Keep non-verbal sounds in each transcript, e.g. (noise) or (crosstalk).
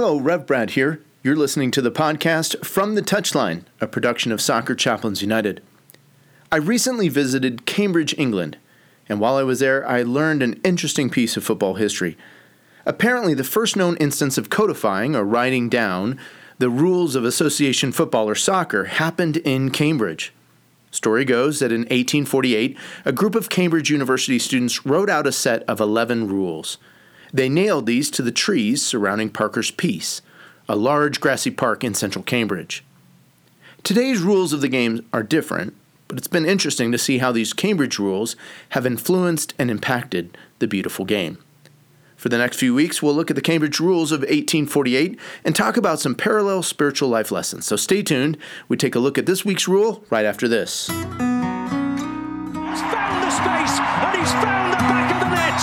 Hello, Rev Brad here. You're listening to the podcast From the Touchline, a production of Soccer Chaplains United. I recently visited Cambridge, England, and while I was there, I learned an interesting piece of football history. Apparently, the first known instance of codifying or writing down the rules of association football or soccer happened in Cambridge. Story goes that in 1848, a group of Cambridge University students wrote out a set of 11 rules. They nailed these to the trees surrounding Parker's Piece, a large grassy park in central Cambridge. Today's rules of the game are different, but it's been interesting to see how these Cambridge rules have influenced and impacted the beautiful game. For the next few weeks, we'll look at the Cambridge rules of 1848 and talk about some parallel spiritual life lessons. So stay tuned. We take a look at this week's rule right after this. He's found the space and he's found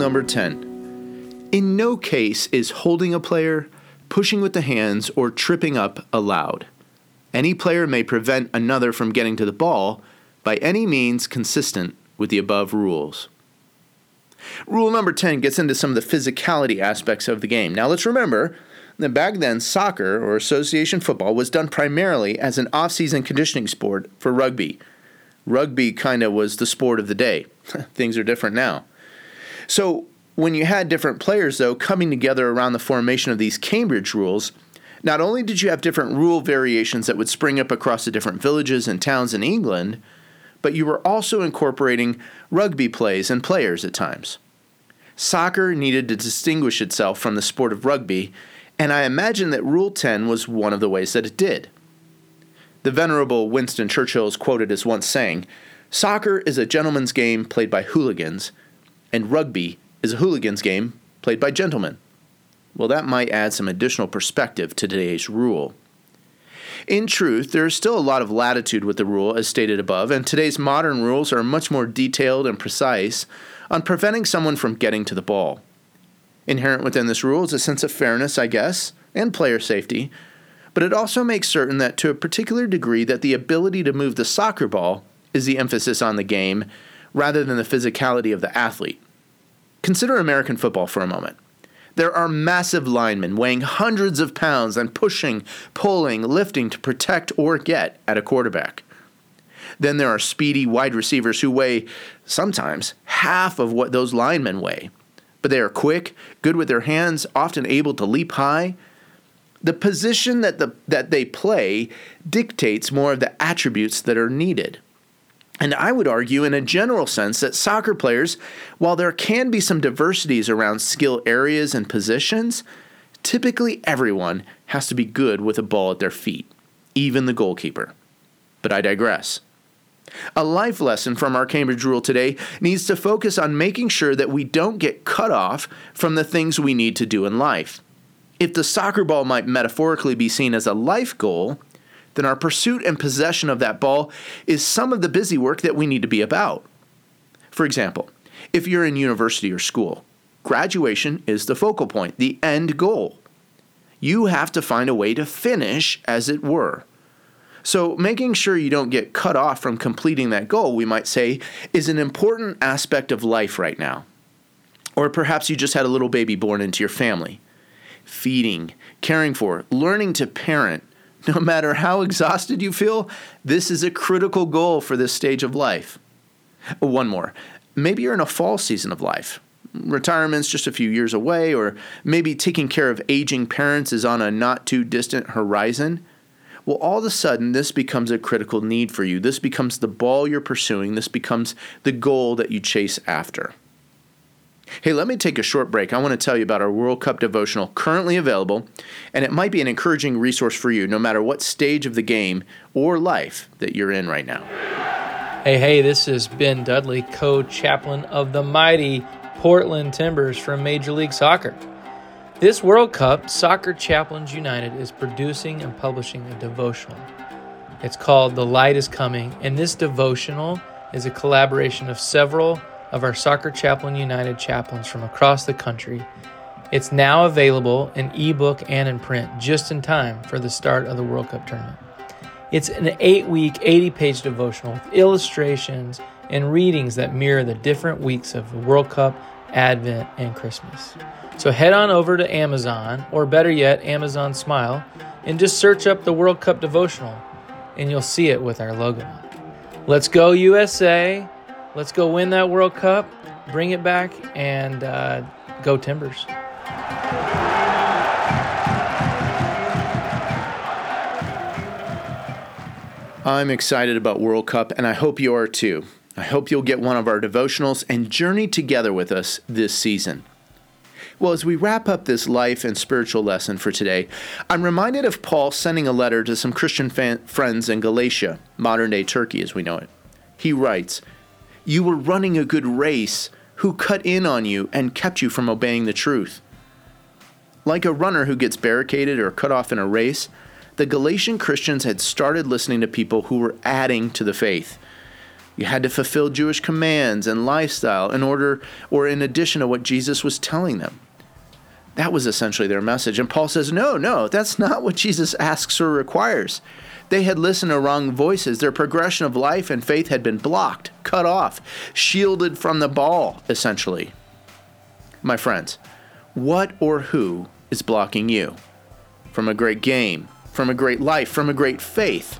Number 10 In no case is holding a player, pushing with the hands, or tripping up allowed. Any player may prevent another from getting to the ball by any means consistent with the above rules. Rule number 10 gets into some of the physicality aspects of the game. Now let's remember that back then, soccer or association football was done primarily as an off season conditioning sport for rugby. Rugby kind of was the sport of the day. (laughs) Things are different now. So, when you had different players, though, coming together around the formation of these Cambridge rules, not only did you have different rule variations that would spring up across the different villages and towns in England, but you were also incorporating rugby plays and players at times. Soccer needed to distinguish itself from the sport of rugby, and I imagine that Rule 10 was one of the ways that it did. The venerable Winston Churchill is quoted as once saying, Soccer is a gentleman's game played by hooligans, and rugby is a hooligan's game played by gentlemen. Well, that might add some additional perspective to today's rule. In truth, there is still a lot of latitude with the rule as stated above, and today's modern rules are much more detailed and precise on preventing someone from getting to the ball. Inherent within this rule is a sense of fairness, I guess, and player safety, but it also makes certain that to a particular degree that the ability to move the soccer ball is the emphasis on the game rather than the physicality of the athlete. Consider American football for a moment. There are massive linemen weighing hundreds of pounds and pushing, pulling, lifting to protect or get at a quarterback. Then there are speedy wide receivers who weigh sometimes half of what those linemen weigh. But they are quick, good with their hands, often able to leap high. The position that, the, that they play dictates more of the attributes that are needed. And I would argue, in a general sense, that soccer players, while there can be some diversities around skill areas and positions, typically everyone has to be good with a ball at their feet, even the goalkeeper. But I digress. A life lesson from our Cambridge rule today needs to focus on making sure that we don't get cut off from the things we need to do in life. If the soccer ball might metaphorically be seen as a life goal, then our pursuit and possession of that ball is some of the busy work that we need to be about. For example, if you're in university or school, graduation is the focal point, the end goal. You have to find a way to finish, as it were. So, making sure you don't get cut off from completing that goal, we might say, is an important aspect of life right now. Or perhaps you just had a little baby born into your family. Feeding, caring for, learning to parent, (laughs) no matter how exhausted you feel, this is a critical goal for this stage of life. One more. Maybe you're in a fall season of life. Retirement's just a few years away, or maybe taking care of aging parents is on a not too distant horizon. Well, all of a sudden, this becomes a critical need for you. This becomes the ball you're pursuing. This becomes the goal that you chase after. Hey, let me take a short break. I want to tell you about our World Cup devotional currently available, and it might be an encouraging resource for you no matter what stage of the game or life that you're in right now. Hey, hey, this is Ben Dudley, co chaplain of the mighty Portland Timbers from Major League Soccer. This World Cup, Soccer Chaplains United is producing and publishing a devotional. It's called The Light is Coming, and this devotional is a collaboration of several of our Soccer Chaplain United chaplains from across the country. It's now available in ebook and in print just in time for the start of the World Cup tournament. It's an eight week, 80 page devotional with illustrations and readings that mirror the different weeks of the World Cup, Advent, and Christmas. So head on over to Amazon, or better yet, Amazon Smile, and just search up the World Cup devotional, and you'll see it with our logo on. Let's go, USA! Let's go win that World Cup, bring it back, and uh, go Timbers. I'm excited about World Cup, and I hope you are too. I hope you'll get one of our devotionals and journey together with us this season. Well, as we wrap up this life and spiritual lesson for today, I'm reminded of Paul sending a letter to some Christian fan- friends in Galatia, modern day Turkey as we know it. He writes, You were running a good race. Who cut in on you and kept you from obeying the truth? Like a runner who gets barricaded or cut off in a race, the Galatian Christians had started listening to people who were adding to the faith. You had to fulfill Jewish commands and lifestyle in order or in addition to what Jesus was telling them. That was essentially their message. And Paul says, no, no, that's not what Jesus asks or requires. They had listened to wrong voices. Their progression of life and faith had been blocked, cut off, shielded from the ball, essentially. My friends, what or who is blocking you from a great game, from a great life, from a great faith?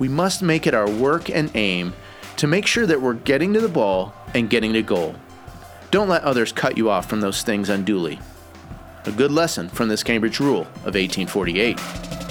We must make it our work and aim to make sure that we're getting to the ball and getting to goal. Don't let others cut you off from those things unduly. A good lesson from this Cambridge rule of 1848.